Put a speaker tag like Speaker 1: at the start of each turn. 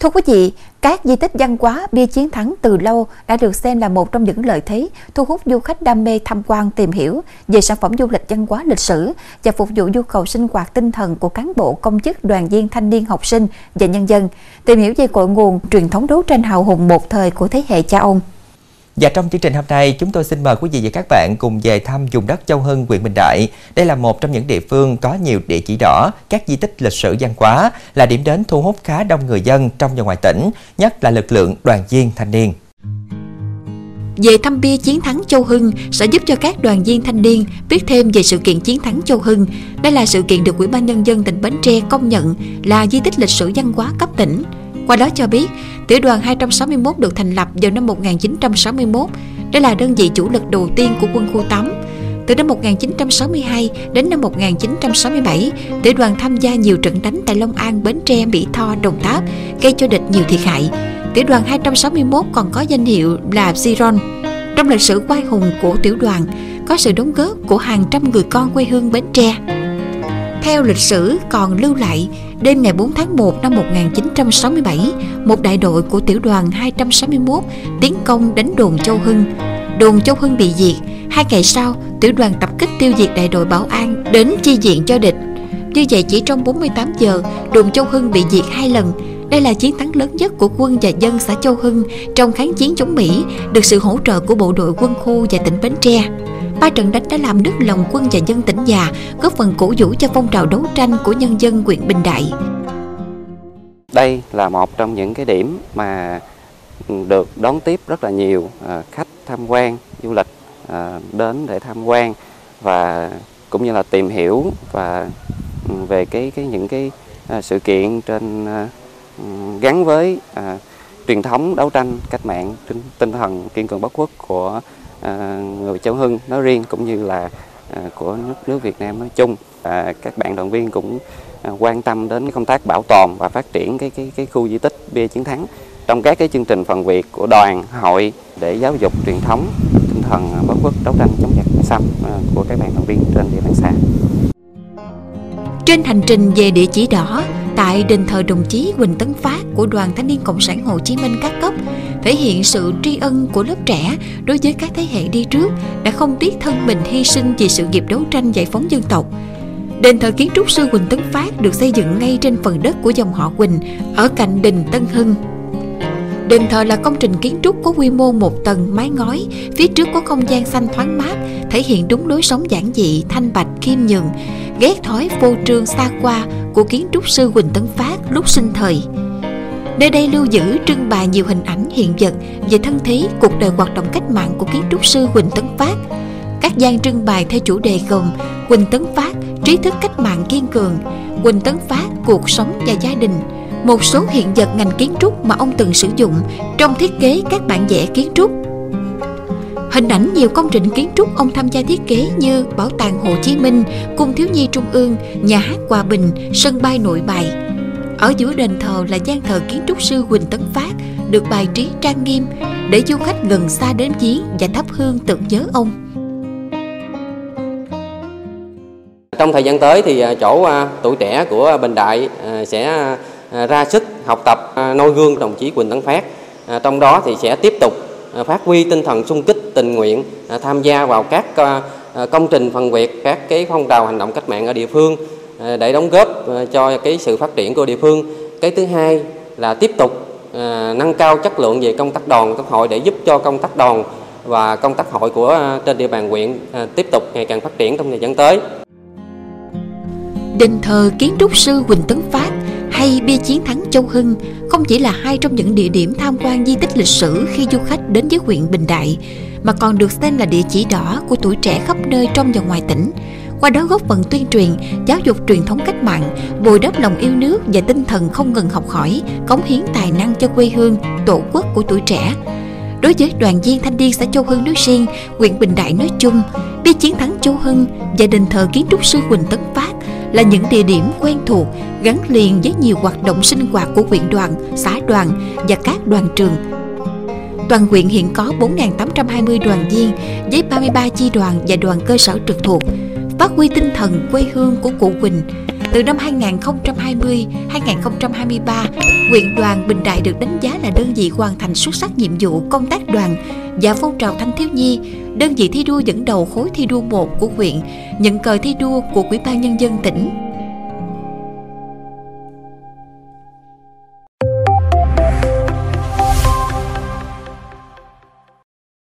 Speaker 1: Thưa quý vị, các di tích văn hóa bia chiến thắng từ lâu đã được xem là một trong những lợi thế thu hút du khách đam mê tham quan tìm hiểu về sản phẩm du lịch văn hóa lịch sử và phục vụ nhu cầu sinh hoạt tinh thần của cán bộ công chức đoàn viên thanh niên học sinh và nhân dân, tìm hiểu về cội nguồn truyền thống đấu tranh hào hùng một thời của thế hệ cha ông.
Speaker 2: Và trong chương trình hôm nay, chúng tôi xin mời quý vị và các bạn cùng về thăm vùng đất Châu Hưng, huyện Bình Đại. Đây là một trong những địa phương có nhiều địa chỉ đỏ, các di tích lịch sử văn hóa, là điểm đến thu hút khá đông người dân trong và ngoài tỉnh, nhất là lực lượng đoàn viên thanh niên.
Speaker 1: Về thăm bia chiến thắng Châu Hưng sẽ giúp cho các đoàn viên thanh niên biết thêm về sự kiện chiến thắng Châu Hưng. Đây là sự kiện được Ủy ban Nhân dân tỉnh Bến Tre công nhận là di tích lịch sử văn hóa cấp tỉnh. Qua đó cho biết, tiểu đoàn 261 được thành lập vào năm 1961. Đây là đơn vị chủ lực đầu tiên của quân khu 8. Từ năm 1962 đến năm 1967, tiểu đoàn tham gia nhiều trận đánh tại Long An, Bến Tre, Mỹ Tho, Đồng Tháp, gây cho địch nhiều thiệt hại. Tiểu đoàn 261 còn có danh hiệu là Ziron. Trong lịch sử quay hùng của tiểu đoàn, có sự đóng góp của hàng trăm người con quê hương Bến Tre. Theo lịch sử còn lưu lại, đêm ngày 4 tháng 1 năm 1967, một đại đội của tiểu đoàn 261 tiến công đánh đồn Châu Hưng. Đồn Châu Hưng bị diệt, hai ngày sau, tiểu đoàn tập kích tiêu diệt đại đội Bảo An đến chi diện cho địch. Như vậy chỉ trong 48 giờ, đồn Châu Hưng bị diệt hai lần. Đây là chiến thắng lớn nhất của quân và dân xã Châu Hưng trong kháng chiến chống Mỹ, được sự hỗ trợ của bộ đội quân khu và tỉnh Bến Tre. Ba trận đánh đã làm đứt lòng quân và dân tỉnh già, góp phần cổ vũ cho phong trào đấu tranh của nhân dân huyện Bình Đại.
Speaker 3: Đây là một trong những cái điểm mà được đón tiếp rất là nhiều à, khách tham quan du lịch à, đến để tham quan và cũng như là tìm hiểu và ừ, về cái cái những cái à, sự kiện trên ừ, gắn với truyền thống đấu tranh cách mạng tinh thần kiên cường bất khuất của À, người Châu Hưng nói riêng cũng như là à, của nước nước Việt Nam nói chung. và các bạn đoàn viên cũng à, quan tâm đến công tác bảo tồn và phát triển cái cái cái khu di tích bia chiến thắng trong các cái chương trình phần việc của đoàn, hội để giáo dục truyền thống, tinh thần bất khuất đấu tranh chống giặc, xâm của các bạn đoàn viên trên địa bàn xã.
Speaker 1: Trên hành trình về địa chỉ đỏ, tại đền thờ đồng chí Quỳnh Tấn Phát của Đoàn Thanh niên Cộng sản Hồ Chí Minh các cấp thể hiện sự tri ân của lớp trẻ đối với các thế hệ đi trước đã không tiếc thân mình hy sinh vì sự nghiệp đấu tranh giải phóng dân tộc. Đền thờ kiến trúc sư Quỳnh Tấn Phát được xây dựng ngay trên phần đất của dòng họ Quỳnh ở cạnh đình Tân Hưng. Đền thờ là công trình kiến trúc có quy mô một tầng mái ngói, phía trước có không gian xanh thoáng mát, thể hiện đúng lối sống giản dị, thanh bạch, khiêm nhường, ghét thói phô trương xa qua của kiến trúc sư Quỳnh Tấn Phát lúc sinh thời. Nơi đây lưu giữ trưng bày nhiều hình ảnh hiện vật về thân thế cuộc đời hoạt động cách mạng của kiến trúc sư Quỳnh Tấn Phát. Các gian trưng bày theo chủ đề gồm Quỳnh Tấn Phát, trí thức cách mạng kiên cường, Quỳnh Tấn Phát, cuộc sống và gia đình, một số hiện vật ngành kiến trúc mà ông từng sử dụng trong thiết kế các bản vẽ kiến trúc. Hình ảnh nhiều công trình kiến trúc ông tham gia thiết kế như Bảo tàng Hồ Chí Minh, Cung Thiếu Nhi Trung ương, Nhà hát Hòa Bình, Sân bay Nội Bài, ở giữa đền thờ là gian thờ kiến trúc sư Huỳnh Tấn Phát được bài trí trang nghiêm để du khách gần xa đến viếng và thắp hương tưởng nhớ ông.
Speaker 3: Trong thời gian tới thì à, chỗ à, tuổi trẻ của Bình Đại à, sẽ ra sức học tập noi gương đồng chí Quỳnh Tấn Phát. Trong đó thì sẽ tiếp tục phát huy tinh thần sung kích tình nguyện tham gia vào các công trình phần việc, các cái phong trào hành động cách mạng ở địa phương À, để đóng góp à, cho cái sự phát triển của địa phương cái thứ hai là tiếp tục à, nâng cao chất lượng về công tác đoàn công hội để giúp cho công tác đoàn và công tác hội của trên địa bàn huyện tiếp tục ngày càng phát triển trong thời gian tới.
Speaker 1: Đền thờ kiến trúc sư Quỳnh Tấn Phát hay bia chiến thắng Châu Hưng không chỉ là hai trong những địa điểm tham quan di tích lịch sử khi du khách đến với huyện Bình Đại, mà còn được xem là địa chỉ đỏ của tuổi trẻ khắp nơi trong và ngoài tỉnh qua đó góp phần tuyên truyền, giáo dục truyền thống cách mạng, bồi đắp lòng yêu nước và tinh thần không ngừng học hỏi, cống hiến tài năng cho quê hương, tổ quốc của tuổi trẻ. Đối với đoàn viên thanh niên xã Châu Hưng nói riêng, huyện Bình Đại nói chung, bia chiến thắng Châu Hưng và đền thờ kiến trúc sư Quỳnh Tấn Phát là những địa điểm quen thuộc gắn liền với nhiều hoạt động sinh hoạt của huyện đoàn, xã đoàn và các đoàn trường Toàn huyện hiện có 4.820 đoàn viên với 33 chi đoàn và đoàn cơ sở trực thuộc phát huy tinh thần quê hương của cụ Quỳnh. Từ năm 2020-2023, huyện đoàn Bình Đại được đánh giá là đơn vị hoàn thành xuất sắc nhiệm vụ công tác đoàn và phong trào thanh thiếu nhi, đơn vị thi đua dẫn đầu khối thi đua 1 của huyện, nhận cờ thi đua của Ủy ban Nhân dân tỉnh.